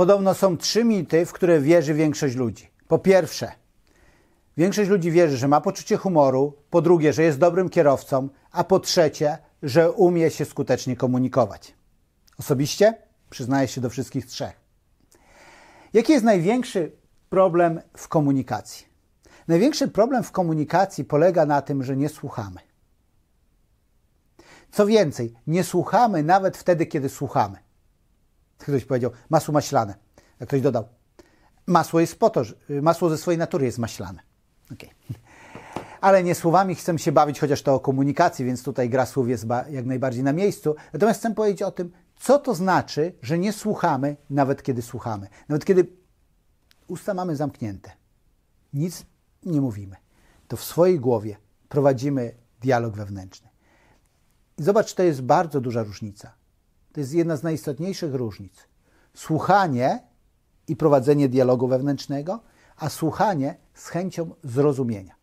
Podobno są trzy mity, w które wierzy większość ludzi. Po pierwsze, większość ludzi wierzy, że ma poczucie humoru, po drugie, że jest dobrym kierowcą, a po trzecie, że umie się skutecznie komunikować. Osobiście przyznaję się do wszystkich trzech. Jaki jest największy problem w komunikacji? Największy problem w komunikacji polega na tym, że nie słuchamy. Co więcej, nie słuchamy nawet wtedy, kiedy słuchamy. Ktoś powiedział, masło maślane. A ktoś dodał, masło jest po to, że, masło ze swojej natury jest maślane. Okay. Ale nie słowami chcę się bawić, chociaż to o komunikacji, więc tutaj gra słów jest jak najbardziej na miejscu. Natomiast chcę powiedzieć o tym, co to znaczy, że nie słuchamy, nawet kiedy słuchamy. Nawet kiedy usta mamy zamknięte, nic nie mówimy, to w swojej głowie prowadzimy dialog wewnętrzny. Zobacz, to jest bardzo duża różnica. To jest jedna z najistotniejszych różnic. Słuchanie i prowadzenie dialogu wewnętrznego, a słuchanie z chęcią zrozumienia.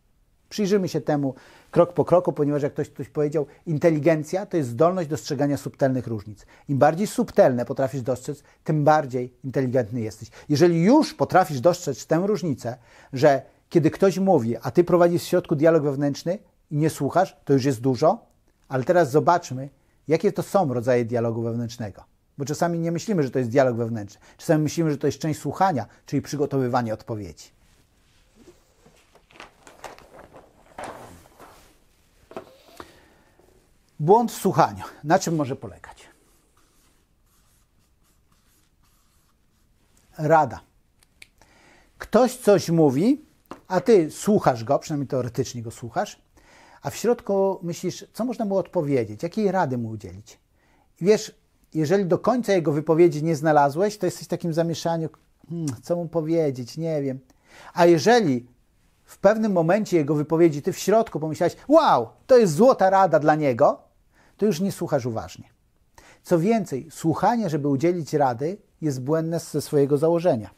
Przyjrzymy się temu krok po kroku, ponieważ jak ktoś, ktoś powiedział, inteligencja to jest zdolność dostrzegania subtelnych różnic. Im bardziej subtelne potrafisz dostrzec, tym bardziej inteligentny jesteś. Jeżeli już potrafisz dostrzec tę różnicę, że kiedy ktoś mówi, a ty prowadzisz w środku dialog wewnętrzny i nie słuchasz, to już jest dużo, ale teraz zobaczmy, jakie to są rodzaje dialogu wewnętrznego. Bo czasami nie myślimy, że to jest dialog wewnętrzny. Czasami myślimy, że to jest część słuchania, czyli przygotowywanie odpowiedzi. Błąd w słuchaniu. Na czym może polegać? Rada. Ktoś coś mówi, a ty słuchasz go, przynajmniej teoretycznie go słuchasz, a w środku myślisz, co można mu odpowiedzieć, jakiej rady mu udzielić. I wiesz, jeżeli do końca jego wypowiedzi nie znalazłeś, to jesteś w takim zamieszaniu, hmm, co mu powiedzieć, nie wiem. A jeżeli w pewnym momencie jego wypowiedzi ty w środku pomyślałeś, wow, to jest złota rada dla niego, to już nie słuchasz uważnie. Co więcej, słuchanie, żeby udzielić rady, jest błędne ze swojego założenia.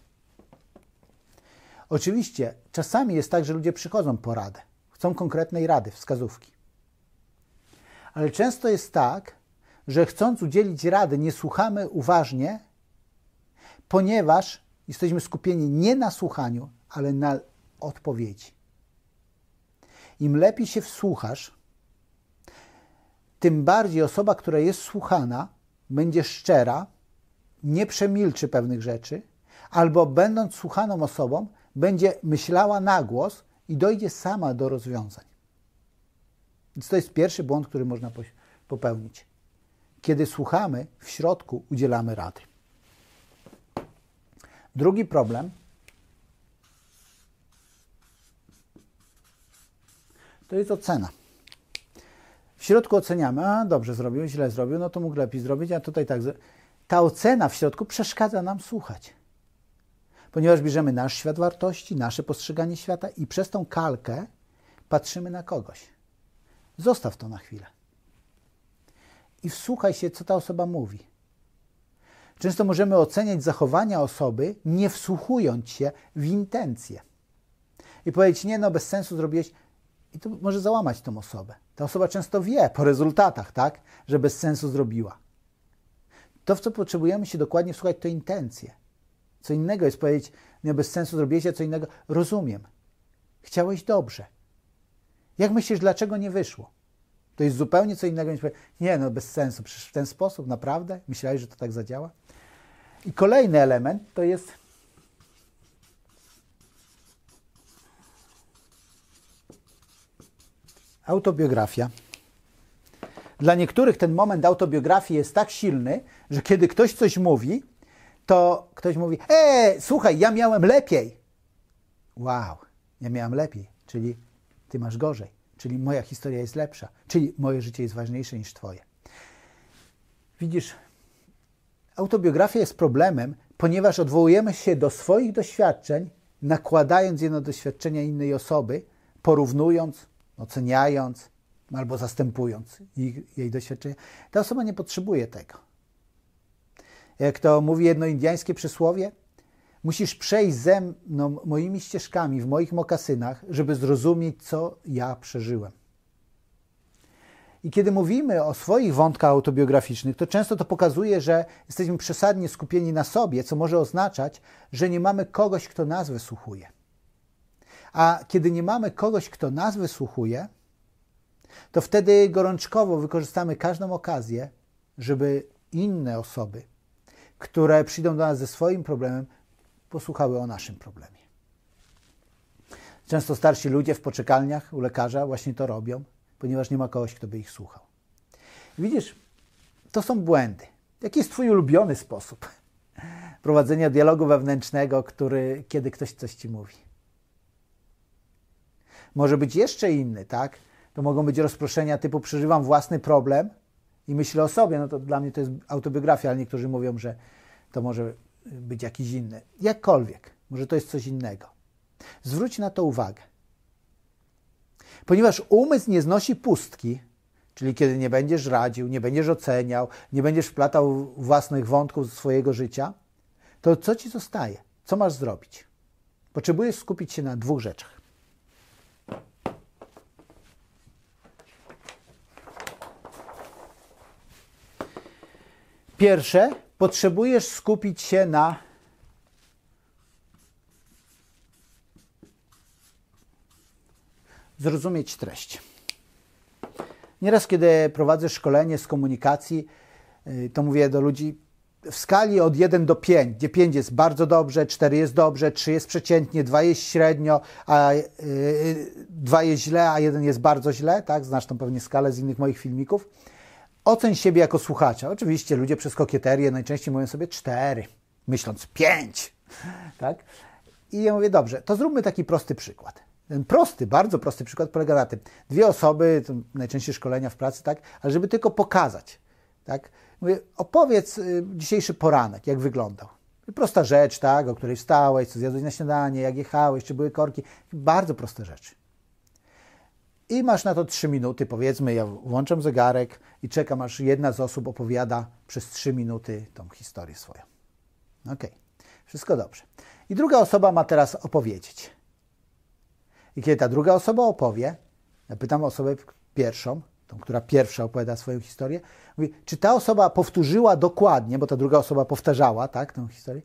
Oczywiście, czasami jest tak, że ludzie przychodzą po radę, chcą konkretnej rady, wskazówki. Ale często jest tak, że chcąc udzielić rady, nie słuchamy uważnie, ponieważ jesteśmy skupieni nie na słuchaniu, ale na odpowiedzi. Im lepiej się wsłuchasz, tym bardziej osoba, która jest słuchana, będzie szczera, nie przemilczy pewnych rzeczy, albo będąc słuchaną osobą, będzie myślała na głos i dojdzie sama do rozwiązań. Więc to jest pierwszy błąd, który można popełnić. Kiedy słuchamy, w środku udzielamy rady. Drugi problem to jest ocena. W środku oceniamy, a dobrze zrobił, źle zrobił, no to mógł lepiej zrobić, a tutaj tak. Ta ocena w środku przeszkadza nam słuchać. Ponieważ bierzemy nasz świat wartości, nasze postrzeganie świata i przez tą kalkę patrzymy na kogoś. Zostaw to na chwilę. I wsłuchaj się, co ta osoba mówi. Często możemy oceniać zachowania osoby, nie wsłuchując się w intencje. I powiedzieć, nie no, bez sensu zrobiłeś, i to może załamać tą osobę. Ta osoba często wie po rezultatach, tak, że bez sensu zrobiła. To, w co potrzebujemy się dokładnie wsłuchać, to intencje. Co innego jest powiedzieć, nie bez sensu zrobiłeś, a co innego, rozumiem. Chciałeś dobrze. Jak myślisz, dlaczego nie wyszło? To jest zupełnie co innego niż powiedzieć, nie no, bez sensu, przecież w ten sposób, naprawdę? Myślałeś, że to tak zadziała? I kolejny element to jest Autobiografia. Dla niektórych ten moment autobiografii jest tak silny, że kiedy ktoś coś mówi, to ktoś mówi: E, słuchaj, ja miałem lepiej. Wow, ja miałem lepiej, czyli ty masz gorzej, czyli moja historia jest lepsza, czyli moje życie jest ważniejsze niż twoje. Widzisz, autobiografia jest problemem, ponieważ odwołujemy się do swoich doświadczeń, nakładając je na doświadczenia innej osoby, porównując, oceniając albo zastępując ich, jej doświadczenia. Ta osoba nie potrzebuje tego. Jak to mówi jedno indyjskie przysłowie, musisz przejść ze mną moimi ścieżkami w moich mokasynach, żeby zrozumieć, co ja przeżyłem. I kiedy mówimy o swoich wątkach autobiograficznych, to często to pokazuje, że jesteśmy przesadnie skupieni na sobie, co może oznaczać, że nie mamy kogoś, kto nas wysłuchuje. A kiedy nie mamy kogoś, kto nas wysłuchuje, to wtedy gorączkowo wykorzystamy każdą okazję, żeby inne osoby, które przyjdą do nas ze swoim problemem, posłuchały o naszym problemie. Często starsi ludzie w poczekalniach u lekarza właśnie to robią, ponieważ nie ma kogoś, kto by ich słuchał. Widzisz, to są błędy. Jaki jest Twój ulubiony sposób prowadzenia dialogu wewnętrznego, który, kiedy ktoś coś Ci mówi? Może być jeszcze inny, tak? To mogą być rozproszenia typu przeżywam własny problem i myślę o sobie. No to dla mnie to jest autobiografia, ale niektórzy mówią, że to może być jakiś inny. Jakkolwiek, może to jest coś innego. Zwróć na to uwagę. Ponieważ umysł nie znosi pustki, czyli kiedy nie będziesz radził, nie będziesz oceniał, nie będziesz wplatał własnych wątków ze swojego życia, to co ci zostaje? Co masz zrobić? Potrzebujesz skupić się na dwóch rzeczach. Pierwsze, potrzebujesz skupić się na zrozumieć treść. Nieraz, kiedy prowadzę szkolenie z komunikacji, y, to mówię do ludzi w skali od 1 do 5, gdzie 5 jest bardzo dobrze, 4 jest dobrze, 3 jest przeciętnie, 2 jest średnio, a 2 y, jest źle, a 1 jest bardzo źle, tak? Znasz tą pewnie skalę z innych moich filmików. Oceń siebie jako słuchacza. Oczywiście ludzie przez kokieterię najczęściej mówią sobie 4, myśląc 5, tak? I ja mówię, dobrze, to zróbmy taki prosty przykład. Ten prosty, bardzo prosty przykład polega na tym. Dwie osoby, najczęściej szkolenia w pracy, tak, ale żeby tylko pokazać, tak. Mówię, opowiedz y, dzisiejszy poranek, jak wyglądał. Prosta rzecz, tak, o której wstałeś, co zjadłeś na śniadanie, jak jechałeś, czy były korki. Bardzo proste rzeczy. I masz na to trzy minuty, powiedzmy, ja włączam zegarek i czekam, aż jedna z osób opowiada przez trzy minuty tą historię swoją. Ok, wszystko dobrze. I druga osoba ma teraz opowiedzieć. I kiedy ta druga osoba opowie, ja pytam osobę pierwszą, tą, która pierwsza opowiada swoją historię, mówię, czy ta osoba powtórzyła dokładnie, bo ta druga osoba powtarzała, tak, tę historię,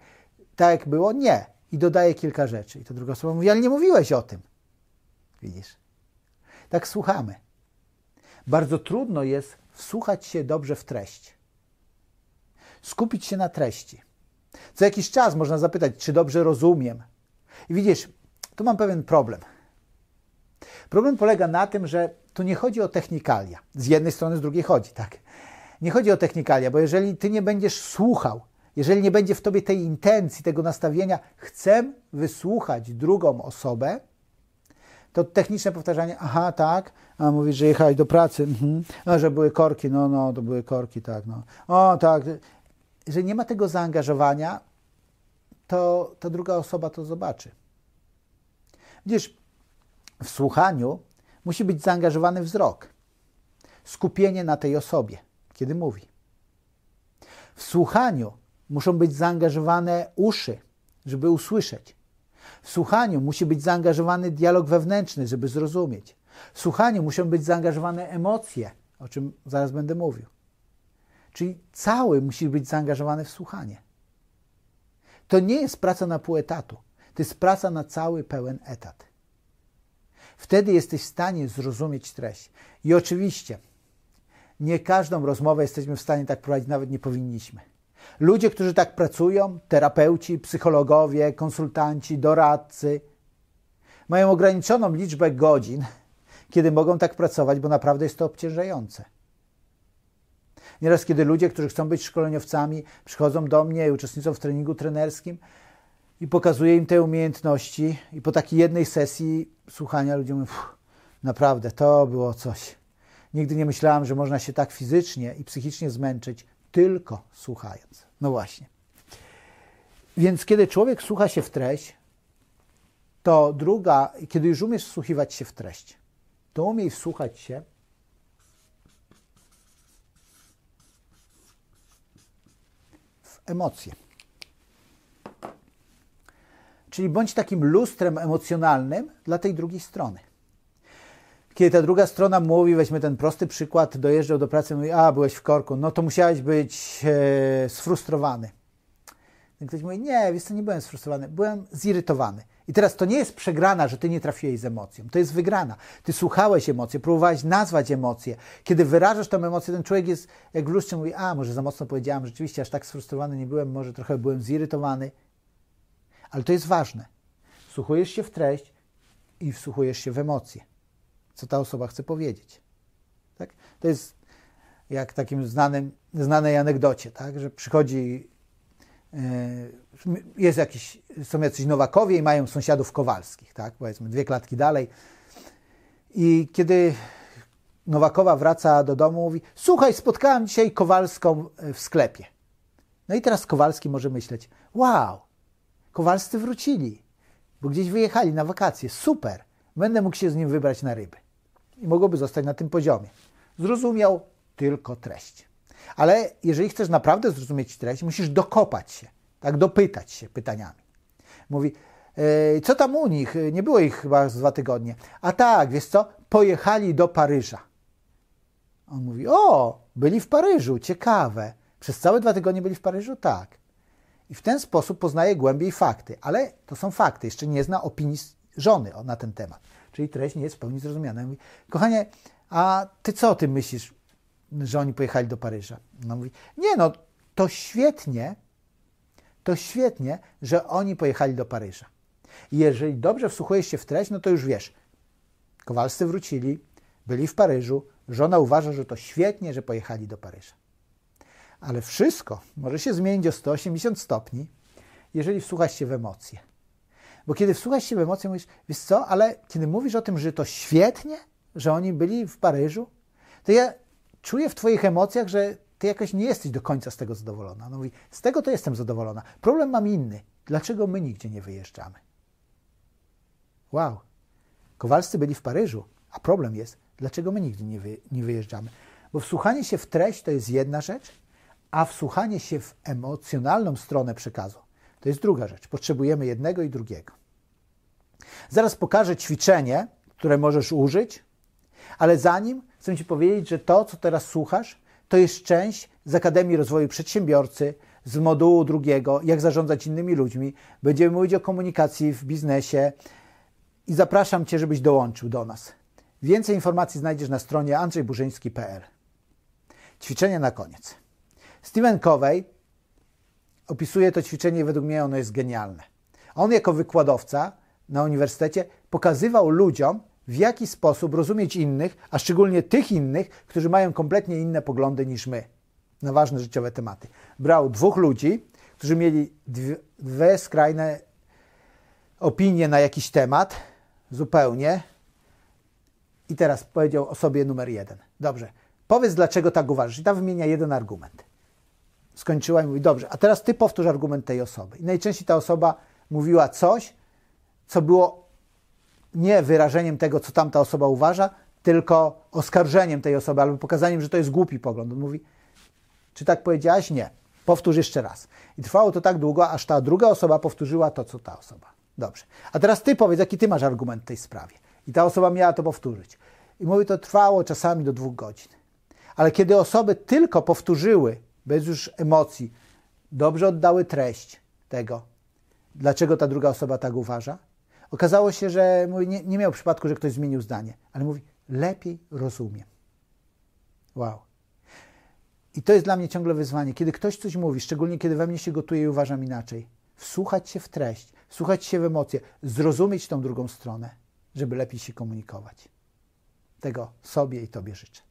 tak jak było? Nie. I dodaje kilka rzeczy. I ta druga osoba mówi, ale nie mówiłeś o tym. Widzisz? Tak słuchamy. Bardzo trudno jest wsłuchać się dobrze w treść. Skupić się na treści. Co jakiś czas można zapytać, czy dobrze rozumiem. I widzisz, tu mam pewien problem. Problem polega na tym, że tu nie chodzi o technikalia. Z jednej strony, z drugiej chodzi, tak. Nie chodzi o technikalia, bo jeżeli ty nie będziesz słuchał, jeżeli nie będzie w tobie tej intencji, tego nastawienia, chcę wysłuchać drugą osobę, to techniczne powtarzanie, aha, tak, a mówisz, że jechałeś do pracy, mhm. a że były korki, no, no, to były korki, tak, no. O, tak. Jeżeli nie ma tego zaangażowania, to ta druga osoba to zobaczy. Widzisz, w słuchaniu musi być zaangażowany wzrok, skupienie na tej osobie, kiedy mówi. W słuchaniu muszą być zaangażowane uszy, żeby usłyszeć. W słuchaniu musi być zaangażowany dialog wewnętrzny, żeby zrozumieć. W słuchaniu muszą być zaangażowane emocje, o czym zaraz będę mówił. Czyli cały musi być zaangażowany w słuchanie. To nie jest praca na pół etatu, to jest praca na cały pełen etat. Wtedy jesteś w stanie zrozumieć treść. I oczywiście, nie każdą rozmowę jesteśmy w stanie tak prowadzić, nawet nie powinniśmy. Ludzie, którzy tak pracują, terapeuci, psychologowie, konsultanci, doradcy, mają ograniczoną liczbę godzin, kiedy mogą tak pracować, bo naprawdę jest to obciążające. Nieraz, kiedy ludzie, którzy chcą być szkoleniowcami, przychodzą do mnie i uczestniczą w treningu trenerskim, i pokazuję im te umiejętności i po takiej jednej sesji słuchania ludzie mówią, naprawdę, to było coś. Nigdy nie myślałam, że można się tak fizycznie i psychicznie zmęczyć tylko słuchając. No właśnie. Więc kiedy człowiek słucha się w treść, to druga, kiedy już umiesz wsłuchiwać się w treść, to umiej wsłuchać się w emocje. Czyli bądź takim lustrem emocjonalnym dla tej drugiej strony. Kiedy ta druga strona mówi, weźmy ten prosty przykład, dojeżdżał do pracy, mówi, a byłeś w korku, no to musiałeś być e, sfrustrowany. I ktoś mówi, nie, wiesz co, nie byłem sfrustrowany, byłem zirytowany. I teraz to nie jest przegrana, że ty nie trafiłeś z emocją. To jest wygrana. Ty słuchałeś emocji, próbowałeś nazwać emocje. Kiedy wyrażasz tę emocję, ten człowiek jest jak w lustrze, mówi, a może za mocno powiedziałem, rzeczywiście aż tak sfrustrowany nie byłem, może trochę byłem zirytowany. Ale to jest ważne. Wsłuchujesz się w treść i wsłuchujesz się w emocje. Co ta osoba chce powiedzieć. Tak? To jest jak takim znanym, znanej anegdocie, tak? że przychodzi E, jest jakiś, są jacyś Nowakowie i mają sąsiadów Kowalskich, tak? powiedzmy dwie klatki dalej. I kiedy Nowakowa wraca do domu, mówi: Słuchaj, spotkałem dzisiaj Kowalską w sklepie. No i teraz Kowalski może myśleć: Wow, Kowalscy wrócili, bo gdzieś wyjechali na wakacje, super, będę mógł się z nim wybrać na ryby. I mogłoby zostać na tym poziomie. Zrozumiał tylko treść. Ale jeżeli chcesz naprawdę zrozumieć treść, musisz dokopać się, tak, dopytać się pytaniami. Mówi, e, co tam u nich? Nie było ich chyba z dwa tygodnie. A tak, wiesz co? Pojechali do Paryża. On mówi, o, byli w Paryżu, ciekawe. Przez całe dwa tygodnie byli w Paryżu? Tak. I w ten sposób poznaje głębiej fakty. Ale to są fakty, jeszcze nie zna opinii żony na ten temat. Czyli treść nie jest w pełni zrozumiana. Mówi, kochanie, a ty co o tym myślisz? że oni pojechali do Paryża. No mówi, nie no, to świetnie, to świetnie, że oni pojechali do Paryża. I jeżeli dobrze wsłuchujesz się w treść, no to już wiesz, Kowalscy wrócili, byli w Paryżu, żona uważa, że to świetnie, że pojechali do Paryża. Ale wszystko może się zmienić o 180 stopni, jeżeli wsłuchasz się w emocje. Bo kiedy wsłuchasz się w emocje, mówisz, wiesz co, ale kiedy mówisz o tym, że to świetnie, że oni byli w Paryżu, to ja czuję w Twoich emocjach, że Ty jakoś nie jesteś do końca z tego zadowolona. No mówi, z tego to jestem zadowolona. Problem mam inny. Dlaczego my nigdzie nie wyjeżdżamy? Wow. Kowalscy byli w Paryżu, a problem jest, dlaczego my nigdzie nie, wy, nie wyjeżdżamy? Bo wsłuchanie się w treść to jest jedna rzecz, a wsłuchanie się w emocjonalną stronę przekazu to jest druga rzecz. Potrzebujemy jednego i drugiego. Zaraz pokażę ćwiczenie, które możesz użyć, ale zanim chcę Ci powiedzieć, że to, co teraz słuchasz, to jest część z Akademii Rozwoju Przedsiębiorcy, z modułu drugiego, jak zarządzać innymi ludźmi. Będziemy mówić o komunikacji w biznesie i zapraszam Cię, żebyś dołączył do nas. Więcej informacji znajdziesz na stronie andrzejburzyński.pl. Ćwiczenie na koniec. Steven Covey opisuje to ćwiczenie według mnie ono jest genialne. On jako wykładowca na uniwersytecie pokazywał ludziom, w jaki sposób rozumieć innych, a szczególnie tych innych, którzy mają kompletnie inne poglądy niż my na ważne życiowe tematy. Brał dwóch ludzi, którzy mieli dwie, skrajne opinie na jakiś temat, zupełnie. I teraz powiedział osobie numer jeden. Dobrze, powiedz dlaczego tak uważasz. I ta wymienia jeden argument. Skończyła i mówi, dobrze, a teraz ty powtórz argument tej osoby. I najczęściej ta osoba mówiła coś, co było nie wyrażeniem tego, co tamta osoba uważa, tylko oskarżeniem tej osoby albo pokazaniem, że to jest głupi pogląd. On mówi, czy tak powiedziałaś? Nie. Powtórz jeszcze raz. I trwało to tak długo, aż ta druga osoba powtórzyła to, co ta osoba. Dobrze. A teraz ty powiedz, jaki ty masz argument w tej sprawie. I ta osoba miała to powtórzyć. I mówi, to trwało czasami do dwóch godzin. Ale kiedy osoby tylko powtórzyły, bez już emocji, dobrze oddały treść tego, dlaczego ta druga osoba tak uważa, Okazało się, że mówi, nie, nie miał przypadku, że ktoś zmienił zdanie, ale mówi, lepiej rozumiem. Wow. I to jest dla mnie ciągle wyzwanie. Kiedy ktoś coś mówi, szczególnie kiedy we mnie się gotuje i uważam inaczej, wsłuchać się w treść, wsłuchać się w emocje, zrozumieć tą drugą stronę, żeby lepiej się komunikować. Tego sobie i Tobie życzę.